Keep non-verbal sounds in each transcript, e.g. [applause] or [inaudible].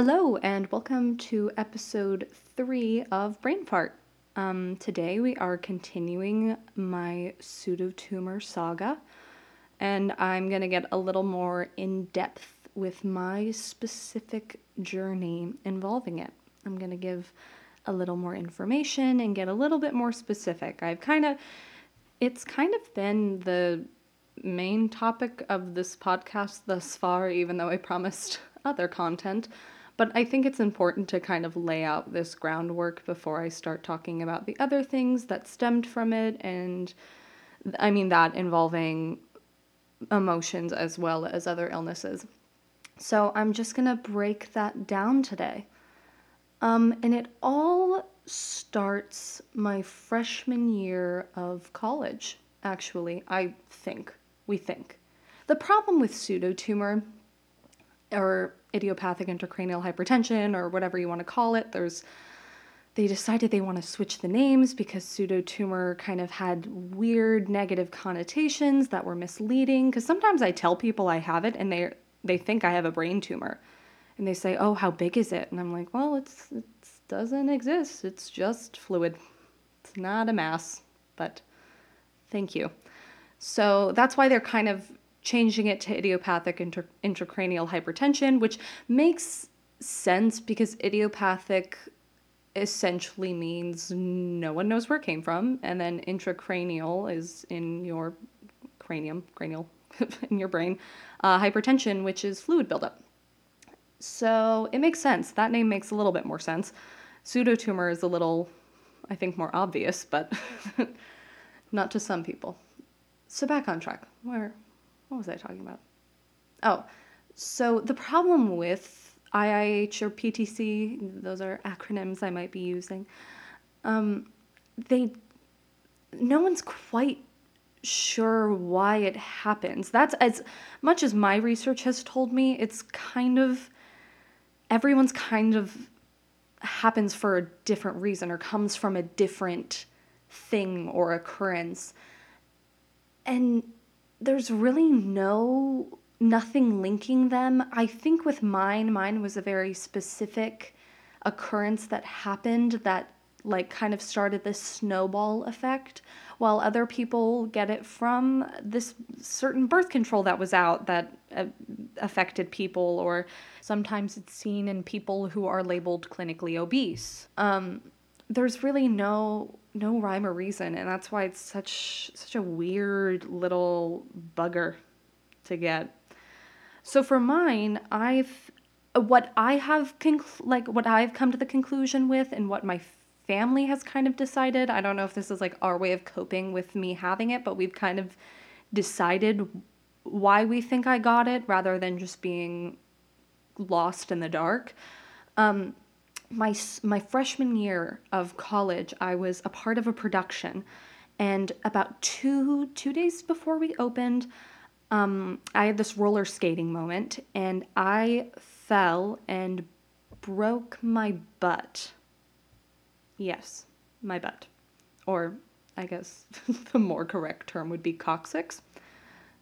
Hello, and welcome to episode three of Brain Fart. Um, today we are continuing my pseudotumor saga, and I'm going to get a little more in depth with my specific journey involving it. I'm going to give a little more information and get a little bit more specific. I've kind of, it's kind of been the main topic of this podcast thus far, even though I promised [laughs] other content. But I think it's important to kind of lay out this groundwork before I start talking about the other things that stemmed from it. And I mean, that involving emotions as well as other illnesses. So I'm just going to break that down today. Um, and it all starts my freshman year of college, actually, I think. We think. The problem with pseudotumor or idiopathic intracranial hypertension or whatever you want to call it. There's they decided they want to switch the names because pseudotumor kind of had weird negative connotations that were misleading because sometimes I tell people I have it and they they think I have a brain tumor. And they say, "Oh, how big is it?" And I'm like, "Well, it's it doesn't exist. It's just fluid. It's not a mass." But thank you. So that's why they're kind of changing it to idiopathic inter- intracranial hypertension, which makes sense because idiopathic essentially means no one knows where it came from, and then intracranial is in your cranium, cranial, [laughs] in your brain, uh, hypertension, which is fluid buildup. So it makes sense. That name makes a little bit more sense. Pseudotumor is a little, I think, more obvious, but [laughs] not to some people. So back on track. Where what was I talking about? Oh, so the problem with IIH or PTC, those are acronyms I might be using. Um, they, no one's quite sure why it happens. That's as much as my research has told me. It's kind of everyone's kind of happens for a different reason or comes from a different thing or occurrence. And there's really no nothing linking them. I think with mine, mine was a very specific occurrence that happened that like kind of started this snowball effect while other people get it from this certain birth control that was out that uh, affected people or sometimes it's seen in people who are labeled clinically obese um, there's really no no rhyme or reason and that's why it's such such a weird little bugger to get. So for mine i've what i have conc- like what i've come to the conclusion with and what my family has kind of decided i don't know if this is like our way of coping with me having it but we've kind of decided why we think i got it rather than just being lost in the dark. Um, my my freshman year of college, I was a part of a production, and about two two days before we opened, um, I had this roller skating moment, and I fell and broke my butt. Yes, my butt, or I guess [laughs] the more correct term would be coccyx.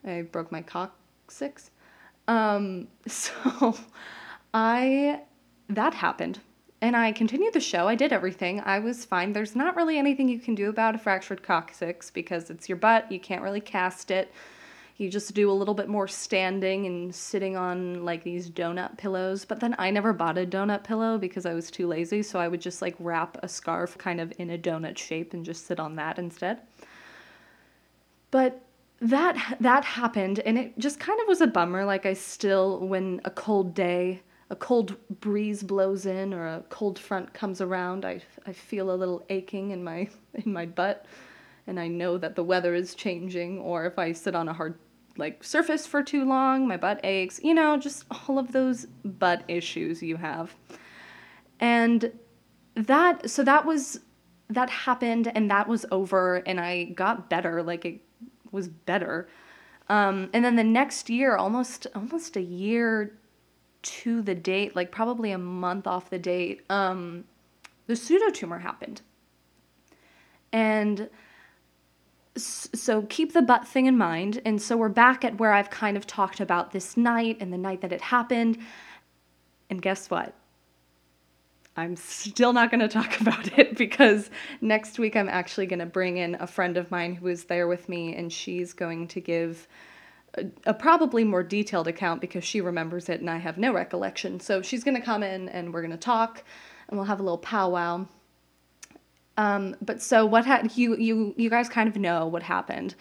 I broke my coccyx. Um, [laughs] so I that happened and I continued the show. I did everything. I was fine. There's not really anything you can do about a fractured coccyx because it's your butt. You can't really cast it. You just do a little bit more standing and sitting on like these donut pillows. But then I never bought a donut pillow because I was too lazy. So I would just like wrap a scarf kind of in a donut shape and just sit on that instead. But that that happened and it just kind of was a bummer like I still when a cold day a cold breeze blows in or a cold front comes around, I, I feel a little aching in my [laughs] in my butt, and I know that the weather is changing. Or if I sit on a hard like surface for too long, my butt aches. You know, just all of those butt issues you have, and that so that was that happened and that was over and I got better. Like it was better. Um, and then the next year, almost almost a year to the date, like probably a month off the date, um, the pseudotumor happened. And so keep the butt thing in mind. And so we're back at where I've kind of talked about this night and the night that it happened. And guess what? I'm still not going to talk [laughs] about it because next week I'm actually going to bring in a friend of mine who is there with me and she's going to give a, probably more detailed account because she remembers it and I have no recollection. So she's going to come in and we're going to talk and we'll have a little powwow. Um, but so what had you you you guys kind of know what happened.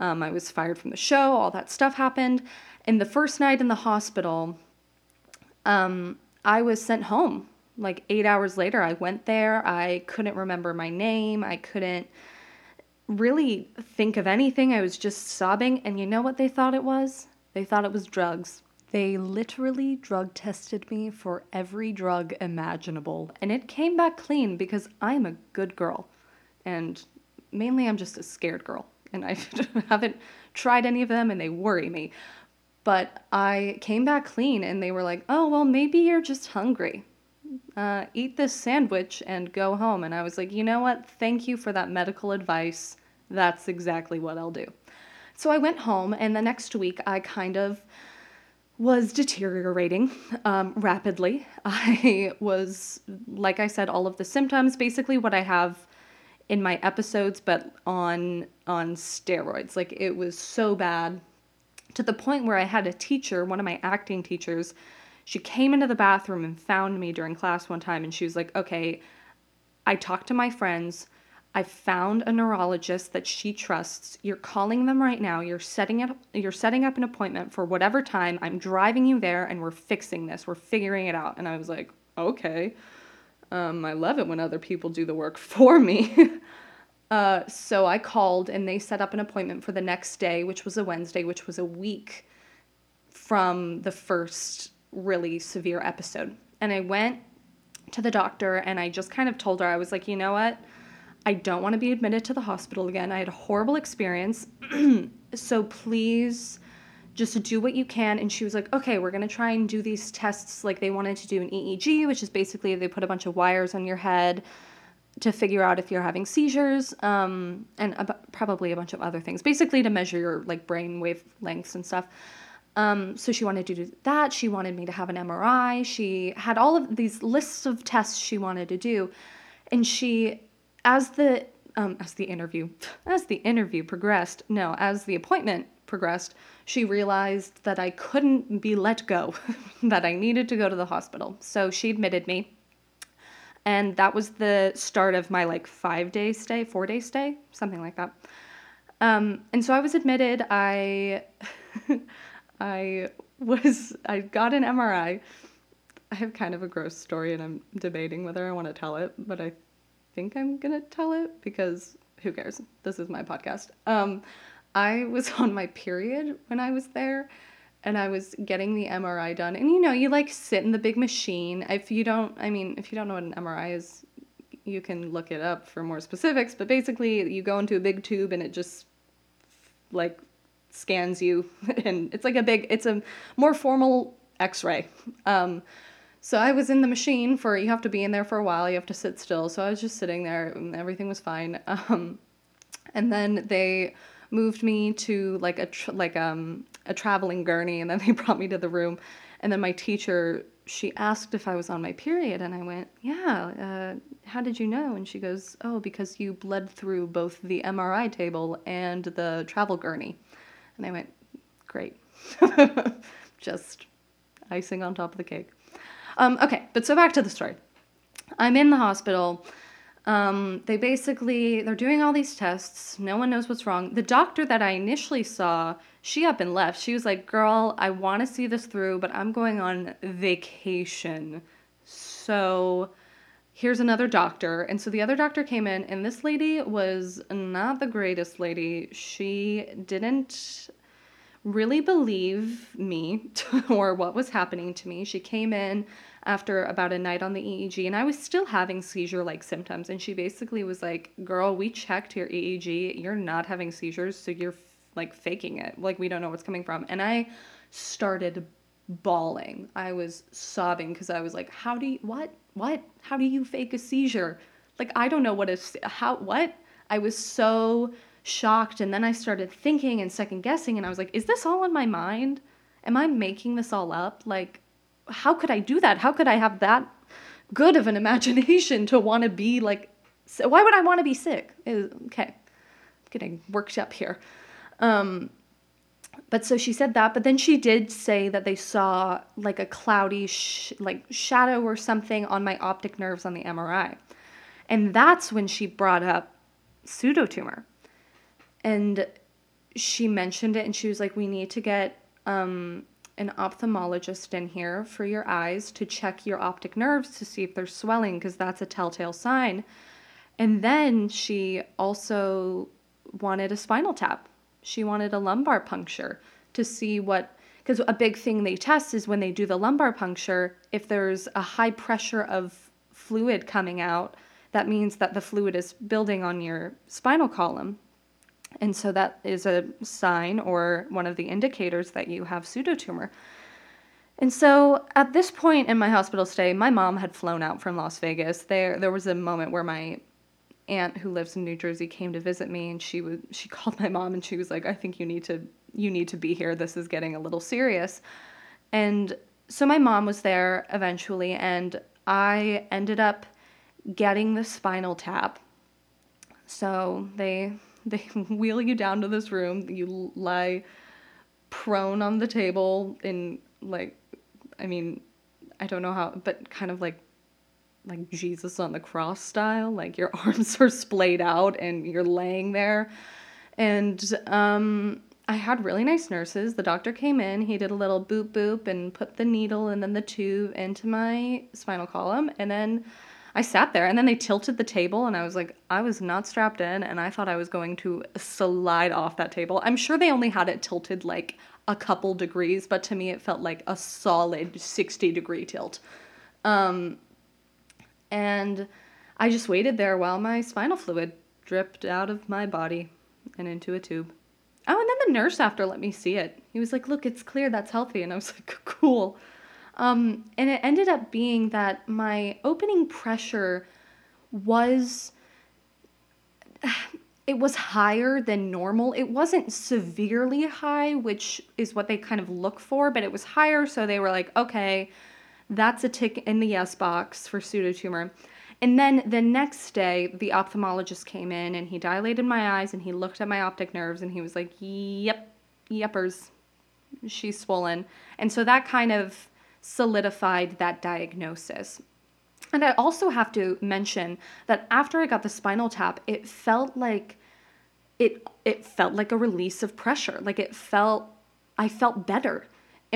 Um, I was fired from the show, all that stuff happened. And the first night in the hospital, um, I was sent home. Like eight hours later, I went there. I couldn't remember my name. I couldn't really think of anything. I was just sobbing. And you know what they thought it was? They thought it was drugs. They literally drug tested me for every drug imaginable. And it came back clean because I'm a good girl. And mainly, I'm just a scared girl. And I [laughs] haven't tried any of them and they worry me. But I came back clean and they were like, oh, well, maybe you're just hungry. Uh, eat this sandwich and go home. And I was like, you know what? Thank you for that medical advice. That's exactly what I'll do. So I went home, and the next week I kind of was deteriorating um, rapidly. [laughs] I was, like I said, all of the symptoms, basically what I have in my episodes, but on on steroids. Like it was so bad to the point where I had a teacher, one of my acting teachers, she came into the bathroom and found me during class one time and she was like, okay, I talked to my friends. I found a neurologist that she trusts. You're calling them right now. You're setting up you're setting up an appointment for whatever time. I'm driving you there and we're fixing this. We're figuring it out. And I was like, "Okay." Um, I love it when other people do the work [laughs] for me. [laughs] Uh, so I called and they set up an appointment for the next day, which was a Wednesday, which was a week from the first really severe episode. And I went to the doctor and I just kind of told her, I was like, you know what? I don't want to be admitted to the hospital again. I had a horrible experience. [clears throat] so please just do what you can. And she was like, okay, we're going to try and do these tests. Like they wanted to do an EEG, which is basically they put a bunch of wires on your head to figure out if you're having seizures um, and a, probably a bunch of other things basically to measure your like brain wave lengths and stuff um, so she wanted to do that. She wanted me to have an mri she had all of these lists of tests she wanted to do. And she as the um, as the interview [laughs] as the interview progressed no as the appointment progressed she realized that i couldn't be let go [laughs] that i needed to go to the hospital. So she admitted me. And that was the start of my like five day stay, four day stay, something like that. Um, and so I was admitted. I [laughs] I was [laughs] I got an MRI. I have kind of a gross story, and I'm debating whether I want to tell it, but I think I'm gonna tell it because who cares? This is my podcast. Um, I was [laughs] on my period when I was there, and I was getting the MRI done. And you know, you like sit in the big machine. If you don't, I mean, if you don't know what an MRI is, you can look it up for more specifics. But basically, you go into a big tube and it just like scans you, [laughs] and it's like a big, it's a more formal X-ray. Um, so I was in the machine for you have to be in there for a while. You have to sit still. So I was just sitting there, and everything was fine. [laughs] Um, and then they moved me to like a like um a traveling gurney and then [laughs] they brought me to the room and then my teacher she asked if I was on my period and I went yeah uh, how did you know and she goes oh because you bled through both the MRI table and the travel gurney and I went great [laughs] just icing on top of the cake um, okay but so back to the story I'm in the hospital um, they basically they're doing all these tests. No one knows what's wrong. The doctor that I initially saw, she up and left. She was like, "Girl, I want to see this through, but I'm going on vacation." So here's another doctor. And so the other doctor came in, and this lady was not the greatest lady. She didn't really believe me [laughs] or what was happening to me. She came in after about a night on the EEG, and I was still having seizure like symptoms. And she basically was like, Girl, we checked your EEG. You're not having seizures, so you're like faking it. Like, we don't know what's coming from. And I started bawling. I was sobbing because I was like, How do you, what? What? How do you fake a seizure? Like, I don't know what is, how, what? I was so shocked. And then I started thinking and second guessing, and I was like, Is this all in my mind? Am I making this all up? Like, how could I do that? How could I have that good of an [laughs] imagination to want to be like, so why would I want to be sick? Okay, I'm getting worked up here. Um, but so she said that, but then she did say that they saw like a cloudy, sh- like shadow or something on my optic nerves on the MRI. And that's when she brought up pseudotumor. And she mentioned it and she was like, We need to get um, an ophthalmologist in here for your eyes to check your optic nerves to see if they're swelling because that's a telltale sign. And then she also wanted a spinal tap. She wanted a lumbar puncture to see what, because a big thing they test is when they do the lumbar puncture, if there's a high pressure of fluid coming out, that means that the fluid is building on your spinal column. And so that is a sign or one of the indicators that you have pseudotumor. And so at this point in my hospital stay, my mom had flown out from Las Vegas. There there was a moment where my aunt who lives in New Jersey came to visit me and she was she [laughs] called my mom and she was like, "I think you need to you need to be here. This is getting a little serious." And so my mom was there eventually and I ended up getting the spinal tap. So they [laughs] they wheel you down to this room. You lie prone on the table in like I mean, I don't know how, but kind of like like Jesus on the cross style, like your [laughs] arms are splayed out and you're laying there. And um I had really nice nurses. The doctor came in, he did a little boop boop and put the needle and then the tube into my spinal column and then I sat there and then they tilted the table and I was like, I was not strapped in and I thought I was going to slide off that table. I'm sure they only had it tilted like a couple degrees, but to me it felt like a solid 60 degree tilt. Um, and I just waited there while my spinal fluid dripped out of my body and into a tube. Oh, and then the nurse after let me see it. He was like, Look, it's clear, that's healthy. And I was [laughs] like, Cool. Um, and it ended up being that my opening pressure was [sighs] it was higher than normal. It wasn't severely high, which is what they kind of look for, but it was higher, so they were like, okay, that's a tick in the yes box for pseudotumor. And then the next day, the ophthalmologist came in and he dilated my eyes and he looked at my optic nerves and he was like, yep, yeppers, she's swollen. And so that kind of solidified that diagnosis. And I also have to mention that after I got the spinal tap, it felt like it it felt like a release of pressure. Like it felt I felt better.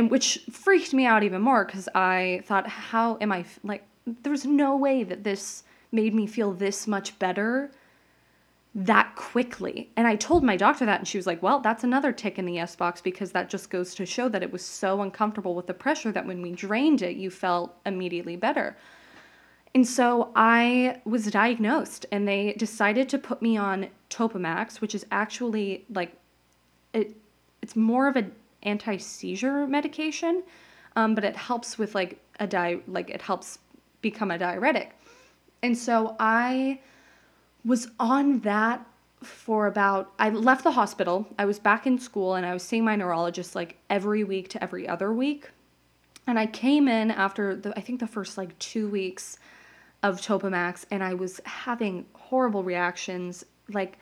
And which freaked me out even more cuz I thought how am I like there's no way that this made me feel this much better that quickly. And I told my doctor that, and she was like, Well, that's another tick in the yes box because that just goes to show that it was so uncomfortable with the pressure that when we drained it, you felt immediately better. And so I was diagnosed, and they decided to put me on Topamax, which is actually like it. It's more of an anti-seizure medication, um, but it helps with like a di like it helps become a diuretic. And so I was on that for about I left the hospital. I was back in school and I was seeing my neurologist like every week to every other week. And I came in after the I think the first like 2 weeks of Topamax and I was having horrible reactions like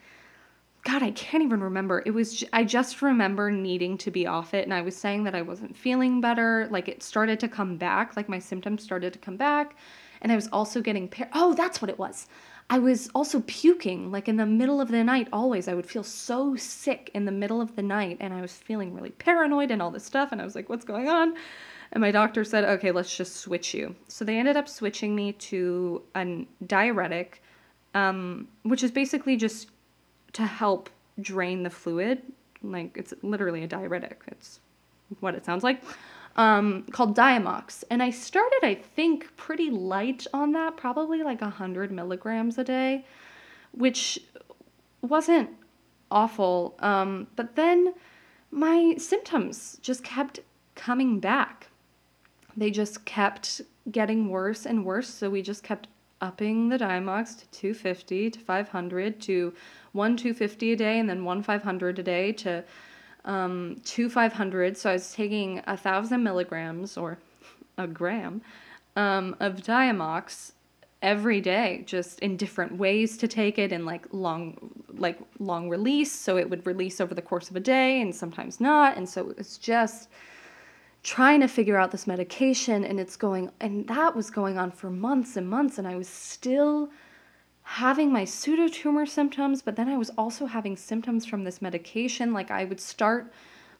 God, I can't even remember. It was I just remember needing to be off it and I was saying that I wasn't feeling better, like it started to come back, like my symptoms started to come back and I was also getting par- Oh, that's what it was. I was also puking, like in the middle of the night, always. I would feel so sick in the middle of the night, and I was feeling really paranoid and all this stuff, and I was like, what's going on? And my doctor said, okay, let's just switch you. So they ended up switching me to a diuretic, um, which is basically just to help drain the fluid. Like, it's literally a diuretic, it's what it sounds like um, called Diamox. And I started, I think, pretty light on that, probably like 100 milligrams a day, which wasn't awful. Um, but then my symptoms just kept coming back. They just kept getting worse and worse. So we just kept upping the Diamox to 250 to 500 to 1 250 a day and then 1 500 a day to um, two 500. So I was taking a thousand milligrams or a gram um, of Diamox every day, just in different ways to take it in like long, like long release. So it would release over the course of a day and sometimes not. And so it was just trying to figure out this medication and it's going, and that was going on for months and months. And I was still having my pseudotumor symptoms, but then I was also having symptoms from this medication. Like I would start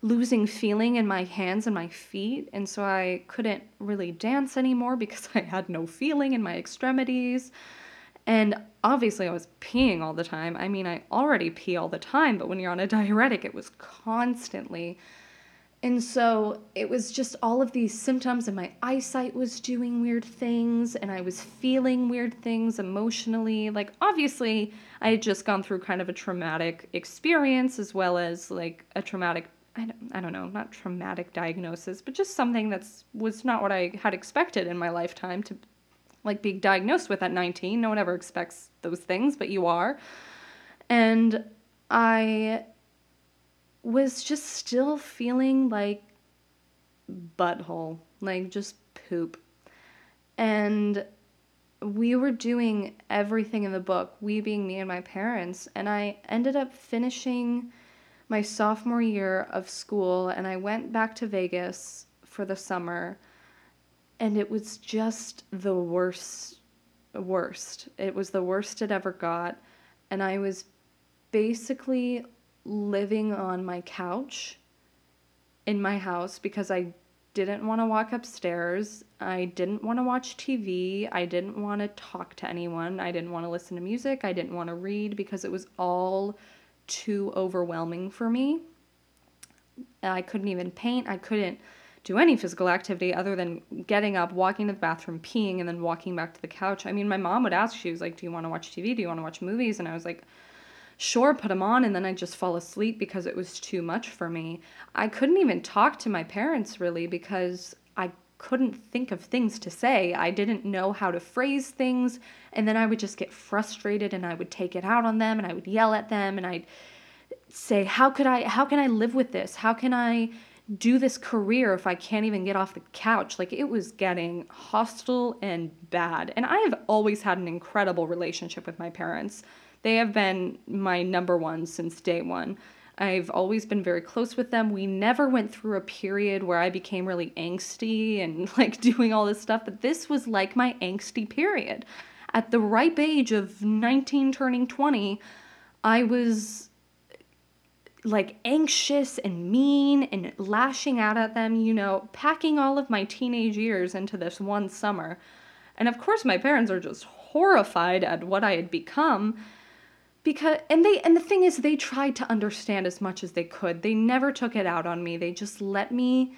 losing feeling in my hands and my feet, and so I couldn't really dance anymore because [laughs] I had no feeling in my extremities. And obviously, I was peeing all the time. I mean, I already pee all the time, but when you're on a [laughs] diuretic, it was constantly. And so it was just all of these symptoms, and my eyesight was doing weird things, and I was feeling weird things emotionally. Like, obviously, I had just gone through kind of a traumatic experience as well as like a traumatic I don't, I don't know, not traumatic diagnosis, but just something that's was not what I had expected in my lifetime to like be diagnosed with at 19. No one ever expects those things, but you are. And I was just still feeling like butthole, like just poop. And we were doing everything in the book, we being me and my parents, and I ended up finishing my sophomore year of school and I went back to Vegas for the summer and it was just the worst worst. It was the worst it ever got and I was basically living on my couch in my house because I didn't want to walk upstairs. I didn't want to watch TV. I didn't want to talk to anyone. I didn't want to listen to music. I didn't want to read because it was all too overwhelming for me. I couldn't even paint. I couldn't do any physical activity other than getting up, walking to the bathroom, peeing, and then walking back to the couch. I mean, my mom would ask, she was like, Do you want to watch TV? Do you want to watch movies? And I was like, Sure, put them on. And then I'd just fall asleep because it was too much for me. I couldn't even talk to my parents really because I couldn't think of things to say. I didn't know how to phrase things. And then I would just get frustrated and I would take it out on them and I would yell at them and I'd say, How could I how can I live with this? How can I do this career if I can't even get off the couch? Like it was getting hostile and bad. And I have always had an incredible relationship with my parents. They have been my number one since day one. I've always been very close with them. We never went through a period where I became really angsty and [laughs] like doing all this stuff, but this was like my angsty period. At the ripe age of 19 turning 20, I was like anxious and mean and lashing out at them, you know, packing all of my teenage years into this one summer. And of course, my parents are just horrified at what I had become because and they and the thing is they tried to understand as much as they could they never took it out on me they just let me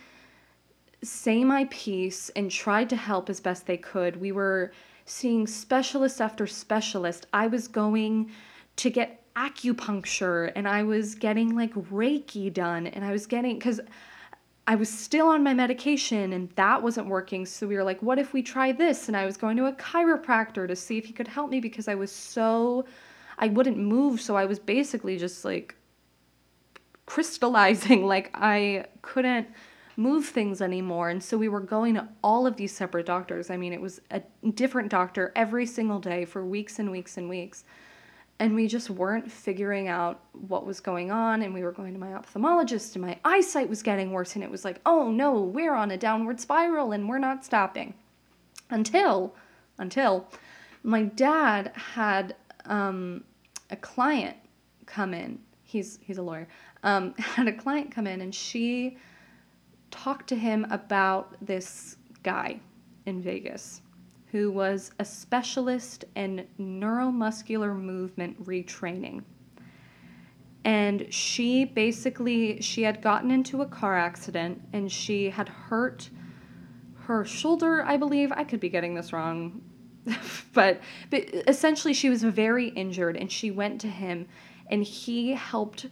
say my piece and tried to help as best they could we were seeing specialist after specialist i was going to get acupuncture and i was getting like reiki done and i was getting because I was still on my medication and that wasn't working. So we were like, what if we try this? And I was going to a chiropractor to see if he could help me because I was so I wouldn't move, so I was basically just like crystallizing, [laughs] like I couldn't move things anymore. And so we were going to all of these separate doctors. I mean, it was a different doctor every single day for weeks and weeks and weeks. And we just weren't figuring out what was going on. And we were going to my ophthalmologist, and my eyesight was getting worse. And it was like, oh no, we're on a downward spiral and we're not stopping. Until, until my dad had um, a client come in. He's he's a lawyer. Um, [laughs] had a client come in, and she talked to him about this guy in Vegas who was a specialist in neuromuscular movement retraining. And she basically she had gotten into a car accident and she had hurt her shoulder, I believe. I could be getting this wrong. [laughs] but but essentially she was very injured and she went to him and he helped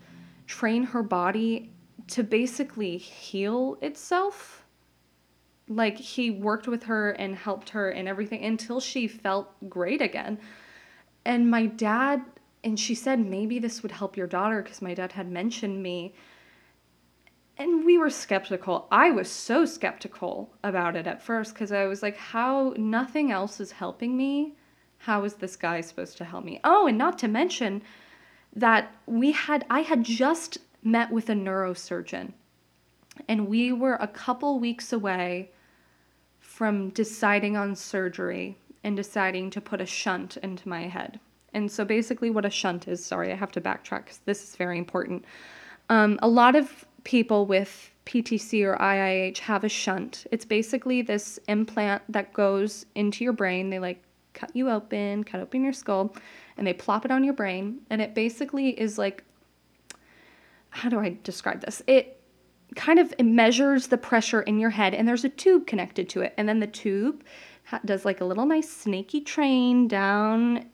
train her body to basically heal itself. Like he worked with her and helped her and everything until she felt great again. And my dad and she said maybe this would help your daughter because my dad had mentioned me and we were skeptical. I was so skeptical about it at first because I was like, how nothing else is helping me. How is this guy supposed to help me? Oh, and not to mention that we had, I had just met with a neurosurgeon and we were a couple weeks away from deciding on surgery and deciding to put a shunt into my head. And so basically, what a shunt is, sorry, I have to backtrack because this is very important. Um, a lot of people with PTC or IIH have a shunt. It's basically this implant that goes into your brain. They like cut you open, cut open your skull, and they plop it on your brain. And it basically is like, how do I describe this? It kind of measures the pressure in your head, and there's a tube connected to it. And then the tube does like a little nice snaky train down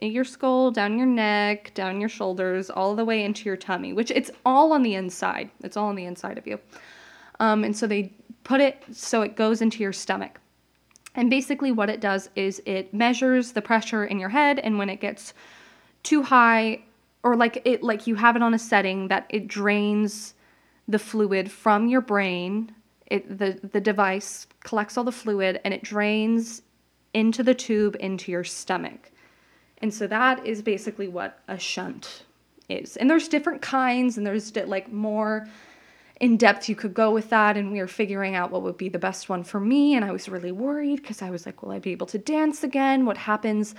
your skull, down your neck, down your shoulders, all the way into your tummy, which it's all on the inside. It's all on the inside of you. Um, and so they put it so it goes into your stomach. And basically, what it does is it measures the pressure in your head, and when it gets too high, or like it, like you have it on a setting that it drains the fluid from your brain. It, the the device collects all the fluid and it drains into the tube into your stomach. And so that is basically what a shunt is. And there's different kinds, and there's like more in depth you could go with that. And we were figuring out what would be the best one for me. And I was really worried because I was like, will I be able to dance again? What happens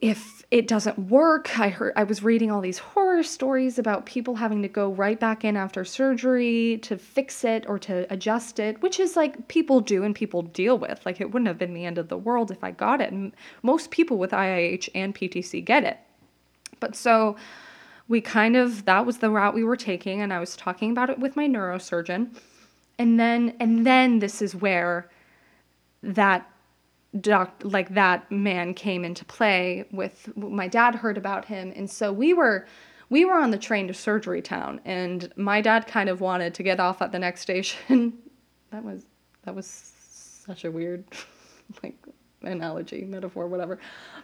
if it doesn't work? I heard I was reading all these horror stories about people having to go right back in after surgery to fix it or to adjust it, which is like people do and people deal with. Like it wouldn't have been the end of the world if I got it. And most people with IIH and PTC get it. But so we kind of that was the route we were taking and I was talking about it with my neurosurgeon. And then and then this is where that doc like that man came into play with my dad heard about him. And so we were we were on the train to surgery town and my dad kind of wanted to get off at the next station. [laughs] That was that was such a weird [laughs] like analogy metaphor whatever.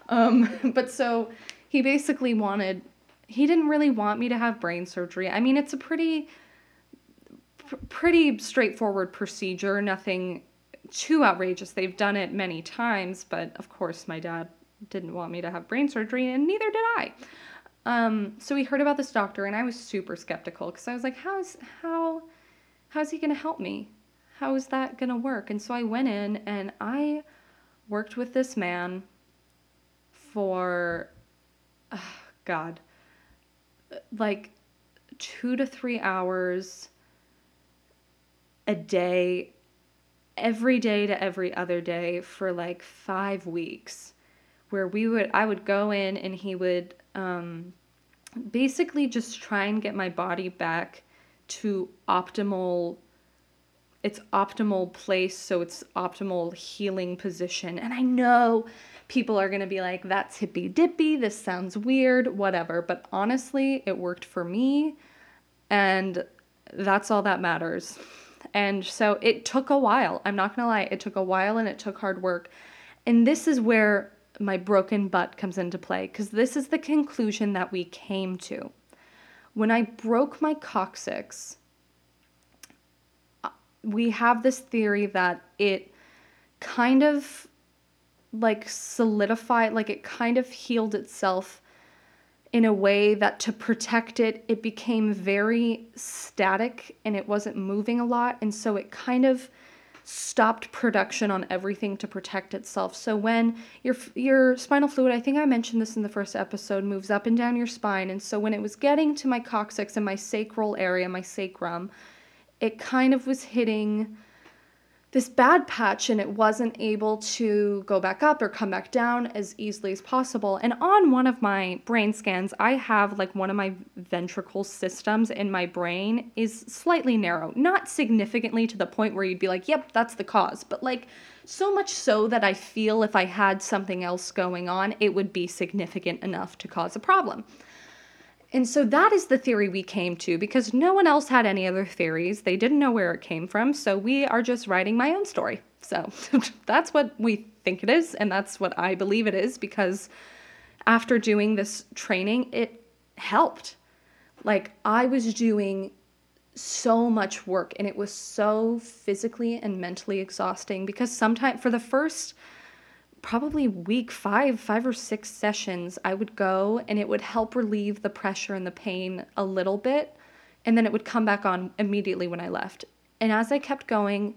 Um, [laughs] but so he basically wanted he didn't really want me to have brain surgery. I mean it's a pretty pr- pretty straightforward procedure nothing too outrageous. They've done it many times, but of course, my dad didn't want me to have brain surgery, and neither did I. Um, so we heard about this doctor, and I was super skeptical because I was like, "How's how, how's he gonna help me? How is that gonna work?" And so I went in and I worked with this man for, oh God, like two to three hours a day every day to every other day for like five weeks where we would i would go in and he would um, basically just try and get my body back to optimal its optimal place so its optimal healing position. And i know people are going to be like that's hippy dippy this sounds weird whatever. But honestly it worked for me and that's all that matters and so it took a while. I'm not going to lie, it took a while and it took hard work. And this is where my broken butt comes into play because this is the conclusion that we came to. When I broke my coccyx, uh, we have this theory that it kind of like solidified, like it kind of healed itself in a way that to protect it, it became very static and it wasn't moving a lot. And so it kind of stopped production on everything to protect itself. So when your your spinal fluid, I think I mentioned this in the first episode, moves up and down your spine, and so when it was getting to my coccyx and my sacral area, my sacrum, it kind of was hitting this bad patch and it wasn't able to go back up or come back down as easily as possible. And on one of my brain scans, I have like one of my ventricle systems in my brain is slightly narrow, not significantly to the point where you'd be like, yep, that's the cause, but like so much so that I feel if I had something else going on, it would be significant enough to cause a problem. And so that is the theory we came to because no one else had any other theories. They didn't know where it came from. So we are just writing my own story. So [laughs] that's what we think it is. And that's what I believe it is because after doing this training, it helped. Like I was doing so much work and it was so physically and mentally exhausting because sometimes for the first probably week five, five or six sessions, I would go and it would help relieve the pressure and the pain a little bit. And then it would come back on immediately when I left. And as I kept going,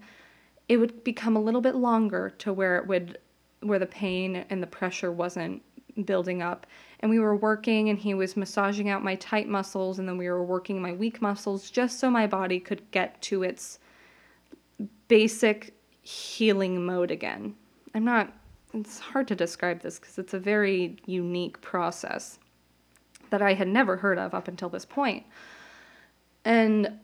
it would become a little bit longer to where it would, where the pain and the pressure wasn't building up. And we were working, and he was massaging out my tight muscles, and then we were working my weak muscles just so my body could get to its basic healing mode again. I'm not it's hard to describe this because it's a very unique process that I had never heard of up until this point. And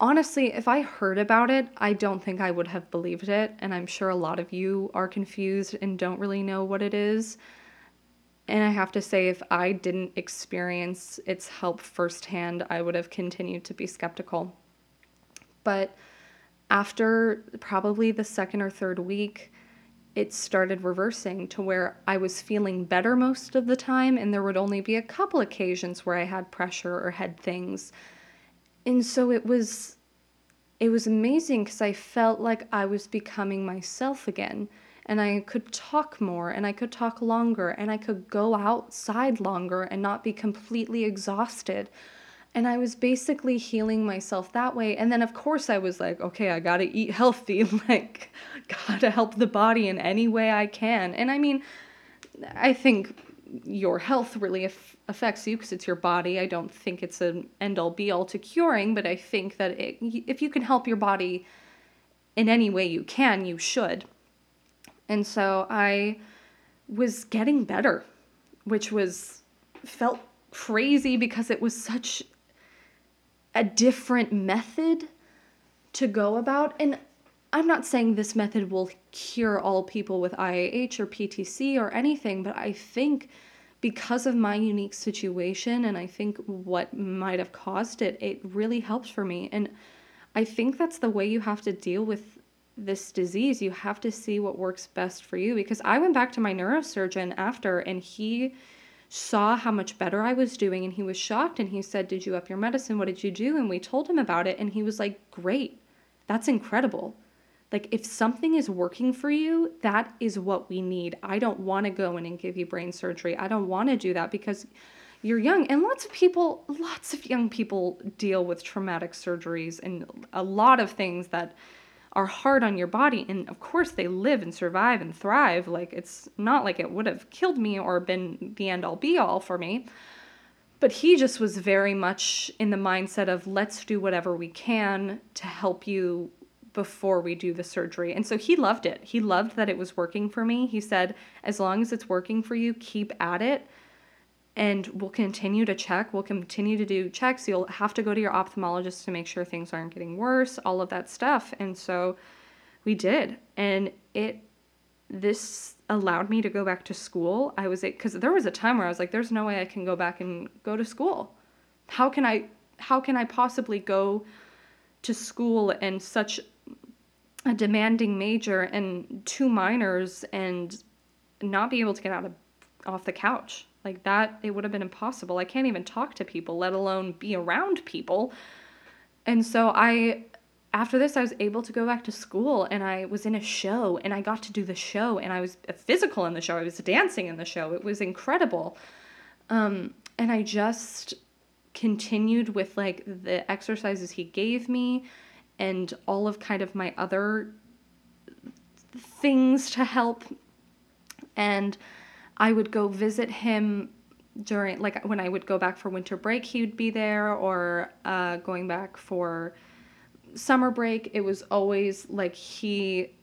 honestly, if I heard about it, I don't think I would have believed it. And I'm sure a lot of you are confused and don't really know what it is. And I have to say, if I didn't experience its help firsthand, I would have continued to be skeptical. But after probably the second or third week, it started reversing to where I was feeling better most of the time, and there would only be a couple occasions where I had pressure or had things. And so it was it was amazing because I felt like I was becoming myself again and I could talk more and I could talk longer and I could go outside longer and not be completely exhausted and I was basically healing myself that way. And then, of course, I was like, okay, I gotta eat healthy, [laughs] like, gotta help the body in any way I can. And I mean, I think your health really af- affects you because it's your body. I don't think it's an end all be all to curing, but I think that it, if you can help your body in any way you can, you should. And so I was getting better, which was felt crazy because it was such a different method to go about. And I'm not saying this method will cure all people with IAH or PTC or anything, but I think because of my unique situation and I think what might have caused it, it really helps for me. And I think that's the way you have to deal with this disease. You have to see what works best for you because I went back to my neurosurgeon after and he saw how much better I was doing and he was shocked and he said, Did you up your medicine? What did you do? And we told him about it and he was like, Great. That's incredible. Like, if something is working for you, that is what we need. I don't want to go in and give you brain surgery. I don't want to do that because you're young. And lots of people, lots of young people deal with traumatic surgeries and a lot of things that are hard on your body and of course they live and survive and thrive like it's not like it would have killed me or been the end all be all for me but he just was very much in the mindset of let's do whatever we can to help you before we do the surgery. And so he loved it. He loved that it was working for me. He said, as long as it's working for you, keep at it and we'll continue to check. We'll continue to do checks. You'll have to go to your ophthalmologist to make sure things aren't getting worse, all of that stuff. And so we did. And it, this allowed me to go back to school. I was, because there was a time where I was like, there's no way I can go back and go to school. How can I, how can I possibly go to school and such a demanding major and two minors and not be able to get out of off the couch like that, it would have been impossible. I can't even talk to people, let alone be around people. And so I, after this, I was able to go back to school and I was in a show and I got to do the show and I was physical in the show. I was dancing in the show. It was incredible. Um, and I just continued with like the exercises he gave me and all of kind of my other things to help. And I would go visit him during like when I would go back for winter break, he would be there, or uh, going back for summer break. It was always like he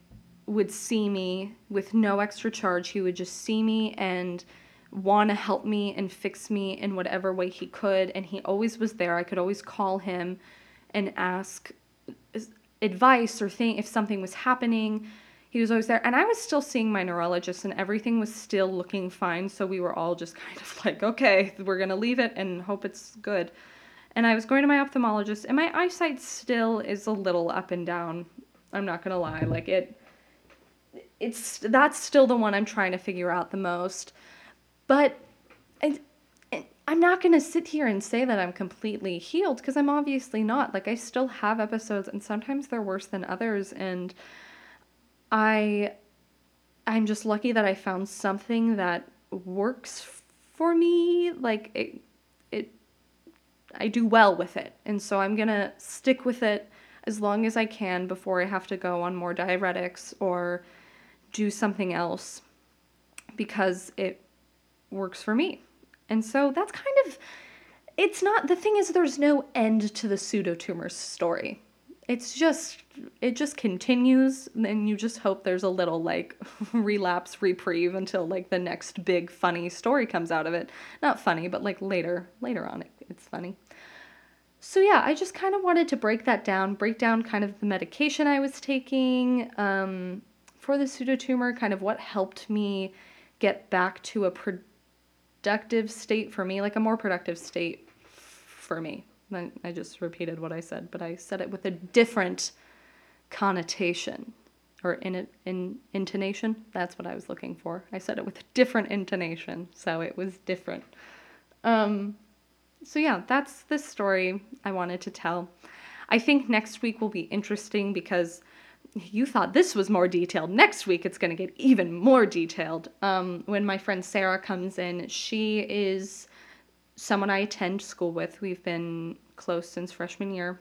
would see me with no extra charge. He would just see me and want to help me and fix me in whatever way he could. And he always was there. I could always call him and ask advice or think if something was happening he was always there. And i was still seeing my neurologist and everything was still looking fine. So we were all just kind of like okay we're going to leave it and hope it's good. And i was going to my ophthalmologist and my eyesight still is a little up and down. I'm not going to lie like it it's that's still the one i'm trying to figure out the most. But I'm not going to sit here and say that I'm completely healed because I'm obviously not. Like, I still have episodes, and sometimes they're worse than others. And I. I'm just lucky that I found something that works for me. Like, it. it I do well with it. And so I'm going to stick with it as long as I can before I have to go on more diuretics or do something else because it works for me. And so that's kind of it's not the thing is there's no end to the pseudotumor story. It's just it just continues and you just hope there's a little like [laughs] relapse reprieve until like the next big funny story comes out of it. Not funny, but like later later on it, it's funny. So yeah, I just kind of wanted to break that down, break down kind of the medication I was taking um, for the pseudotumor, kind of what helped me get back to a productive state for me, like a more productive state for me. I just repeated what I said, but I said it with a different connotation or in, in intonation. That's what I was looking for. I said it with a different intonation, so it was different. Um, so yeah, that's the story I wanted to tell. I think next week will be interesting because you thought this was more detailed. Next week, it's going to get even more detailed. Um, when my friend Sarah comes in, she is someone I attend school with. We've been close since freshman year.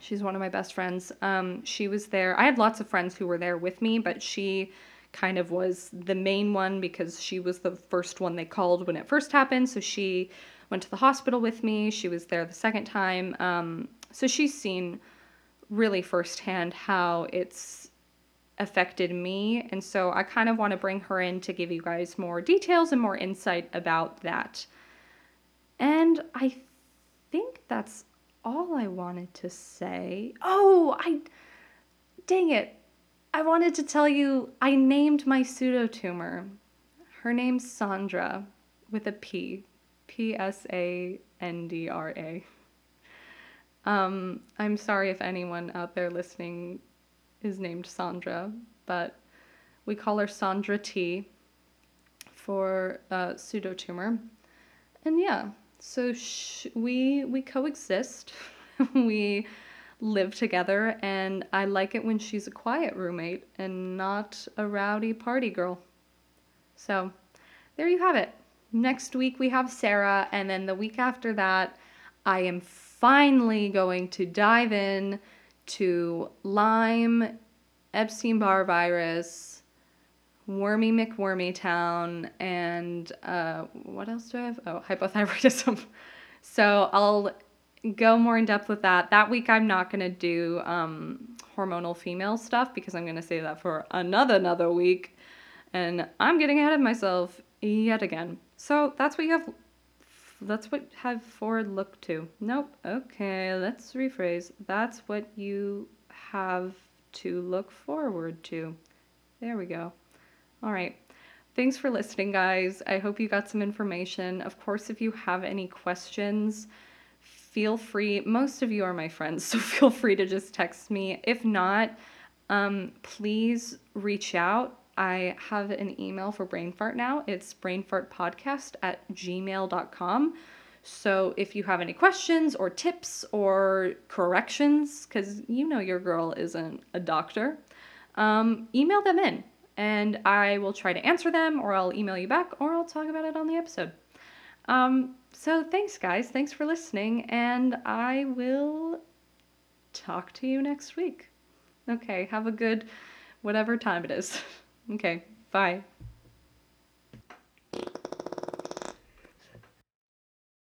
She's one of my best friends. Um, she was there. I had lots of friends who were there with me, but she kind of was the main one because she was the first one they called when it first happened. So she went to the hospital with me. She was there the second time. Um, so she's seen really firsthand how it's affected me. And so I kind of want to bring her in to give you guys more details and more insight about that. And I think that's all I wanted to say. Oh, I. Dang it. I wanted to tell you I named my pseudotumor. Her name's Sandra with a P. P S A N D R A. Um, I'm sorry if anyone out there listening is named Sandra, but we call her Sandra T for uh, pseudotumor. And yeah, so sh- we we coexist. [laughs] we live together and I like it when she's a quiet roommate and not a rowdy party girl. So, there you have it. Next week we have Sarah and then the week after that I am finally going to dive in to Lyme, Epstein Barr virus, Wormy McWormy Town, and uh, what else do I have? Oh, hypothyroidism. [laughs] so I'll go more in depth with that. That week I'm not going to do um, hormonal female stuff because I'm going to save that for another another week. And I'm getting ahead of myself yet again. So that's what you have that's what have forward look to. Nope. Okay, let's rephrase. That's what you have to look forward to. There we go. All right. Thanks for listening, guys. I hope you got some information. Of course, if you have any questions, feel free. Most of you are my friends, [laughs] so feel free to just text me. If not, um, please reach out I have an email for Brain Fart now. It's brainfartpodcast at gmail.com. So if you have any questions or tips or corrections, because you know your girl isn't a doctor, um, email them in and I will try to answer them or I'll email you back or I'll talk about it on the episode. Um, so thanks, guys. Thanks for listening, and I will talk to you next week. Okay, have a good whatever time it is. [laughs] Okay, bye.